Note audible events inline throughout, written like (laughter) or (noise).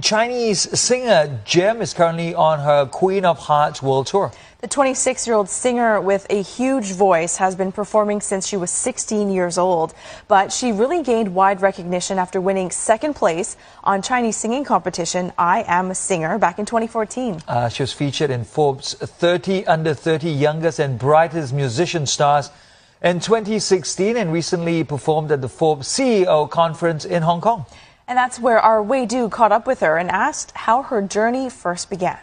Chinese singer Gem is currently on her Queen of Hearts world tour. The 26 year old singer with a huge voice has been performing since she was 16 years old. But she really gained wide recognition after winning second place on Chinese singing competition I Am a Singer back in 2014. Uh, she was featured in Forbes 30 Under 30 Youngest and Brightest Musician Stars in 2016 and recently performed at the Forbes CEO conference in Hong Kong. And that's where our Wei Du caught up with her and asked how her journey first began.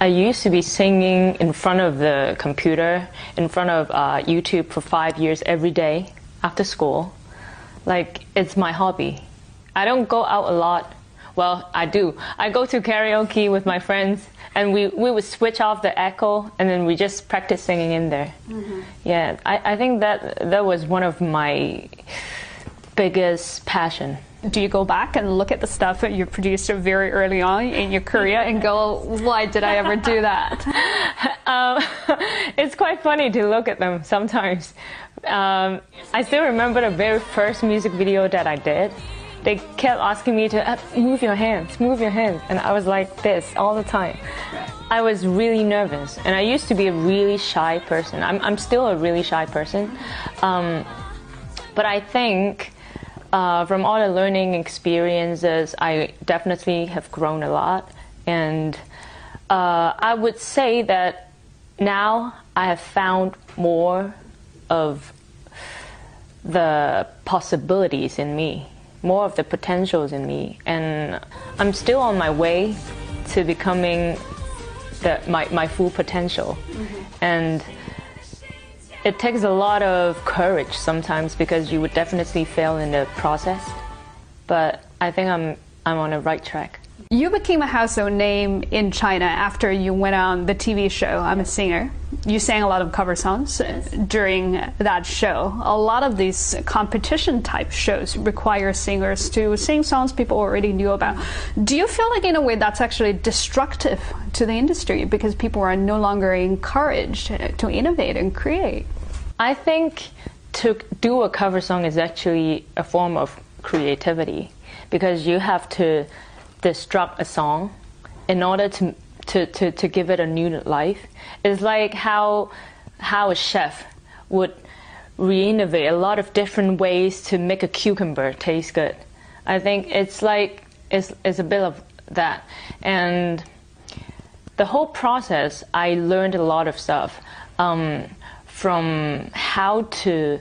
I used to be singing in front of the computer, in front of uh, YouTube for five years every day after school. Like, it's my hobby. I don't go out a lot. Well, I do. I go to karaoke with my friends, and we, we would switch off the echo, and then we just practice singing in there. Mm-hmm. Yeah, I, I think that that was one of my biggest passion. Do you go back and look at the stuff that you produced very early on in your career and go, why did I ever do that? (laughs) um, (laughs) it's quite funny to look at them sometimes. Um, I still remember the very first music video that I did. They kept asking me to uh, move your hands, move your hands, and I was like this all the time. I was really nervous, and I used to be a really shy person. I'm, I'm still a really shy person, um, but I think uh, from all the learning experiences, I definitely have grown a lot. And uh, I would say that now I have found more of the possibilities in me, more of the potentials in me. And I'm still on my way to becoming the, my, my full potential. Mm-hmm. And it takes a lot of courage sometimes because you would definitely fail in the process. But I think I'm I'm on the right track. You became a household name in China after you went on the TV show I'm a Singer. You sang a lot of cover songs yes. during that show. A lot of these competition type shows require singers to sing songs people already knew about. Do you feel like, in a way, that's actually destructive to the industry because people are no longer encouraged to innovate and create? I think to do a cover song is actually a form of creativity because you have to disrupt a song in order to, to, to, to give it a new life. It's like how, how a chef would re-innovate a lot of different ways to make a cucumber taste good. I think it's like it's, it's a bit of that. And the whole process, I learned a lot of stuff um, from how to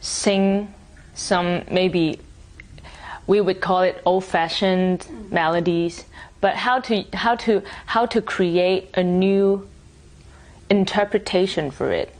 sing some maybe we would call it old-fashioned mm-hmm. melodies, but how to how to how to create a new interpretation for it.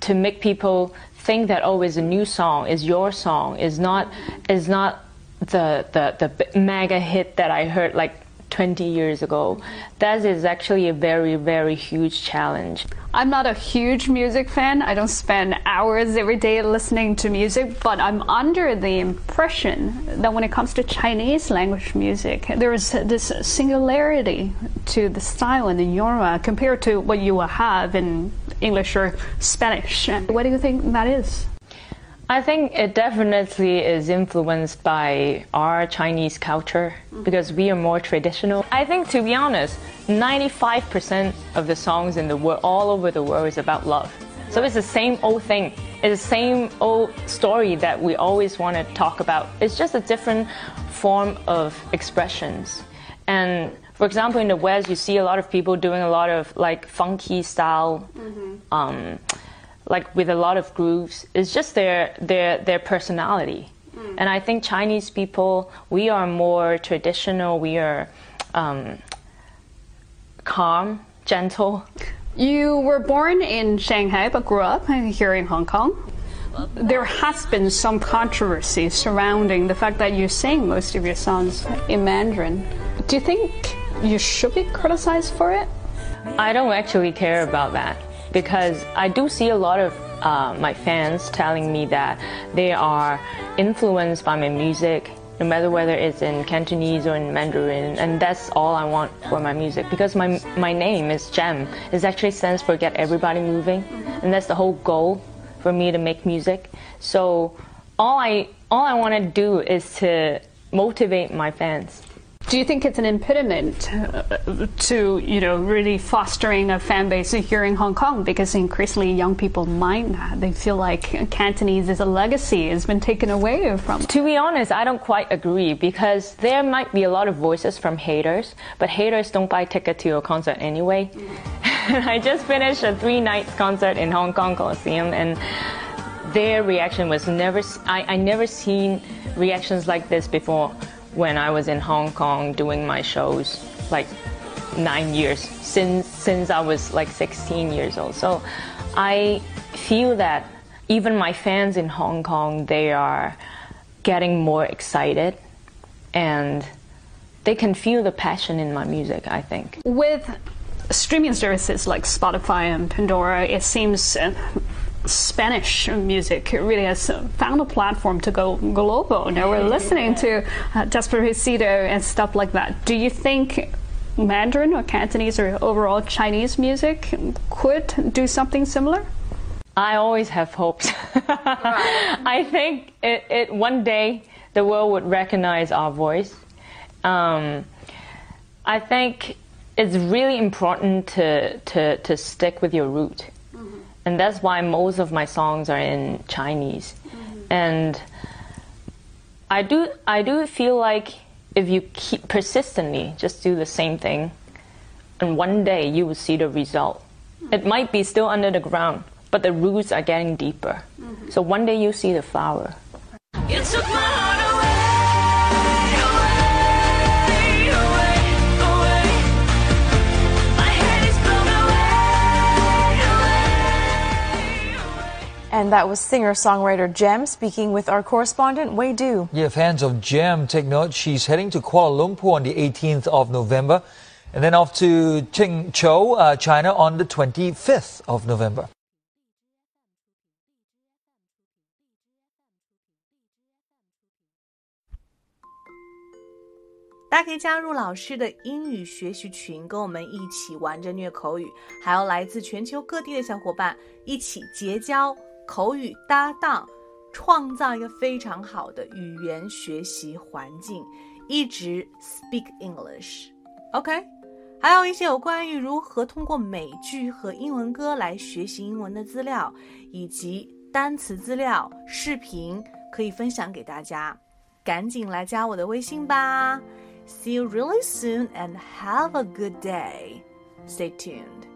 To make people think that oh, it's a new song, is your song, is not is not the the the mega hit that I heard like 20 years ago. That is actually a very, very huge challenge. I'm not a huge music fan. I don't spend hours every day listening to music, but I'm under the impression that when it comes to Chinese language music, there is this singularity to the style and the genre compared to what you will have in English or Spanish. What do you think that is? I think it definitely is influenced by our Chinese culture because we are more traditional. I think, to be honest, 95% of the songs in the world, all over the world, is about love. So it's the same old thing. It's the same old story that we always want to talk about. It's just a different form of expressions. And for example, in the West, you see a lot of people doing a lot of like funky style. Mm-hmm. Um, like with a lot of grooves. It's just their their their personality. Mm. And I think Chinese people, we are more traditional. We are um, calm, gentle. You were born in Shanghai but grew up here in Hong Kong. There has been some controversy surrounding the fact that you sing most of your songs in Mandarin. Do you think you should be criticized for it? I don't actually care about that because I do see a lot of uh, my fans telling me that they are influenced by my music, no matter whether it's in Cantonese or in Mandarin, and that's all I want for my music because my my name is Gem. It actually stands for Get Everybody Moving, and that's the whole goal for me to make music. So all I all I want to do is to motivate my fans. Do you think it's an impediment uh, to, you know, really fostering a fan base here in Hong Kong? Because increasingly young people mind that. They feel like Cantonese is a legacy, has been taken away from. To be honest, I don't quite agree because there might be a lot of voices from haters, but haters don't buy ticket to your concert anyway. (laughs) I just finished a three night concert in Hong Kong Coliseum and their reaction was never, I, I never seen reactions like this before when I was in Hong Kong doing my shows, like nine years since since I was like 16 years old. So I feel that even my fans in Hong Kong they are getting more excited and they can feel the passion in my music, I think. With streaming services like Spotify and Pandora, it seems Spanish music really has found a platform to go global. Now we're listening to uh, and stuff like that. Do you think Mandarin or Cantonese or overall Chinese music could do something similar? I always have hopes. (laughs) I think it, it, one day the world would recognize our voice. Um, I think it's really important to, to, to stick with your root and that's why most of my songs are in Chinese. Mm-hmm. And I do I do feel like if you keep persistently just do the same thing, and one day you will see the result. Mm-hmm. It might be still under the ground, but the roots are getting deeper. Mm-hmm. So one day you see the flower. And that was singer-songwriter Gem speaking with our correspondent Wei Du. Yeah, fans of Gem, take note. She's heading to Kuala Lumpur on the 18th of November, and then off to Qingzhou, uh, China, on the 25th of November. 大家可以加入老师的英语学习群，跟我们一起玩着虐口语，还有来自全球各地的小伙伴一起结交。口语搭档，创造一个非常好的语言学习环境，一直 speak English，OK？还有一些有关于如何通过美剧和英文歌来学习英文的资料，以及单词资料、视频可以分享给大家，赶紧来加我的微信吧！See you really soon and have a good day. Stay tuned.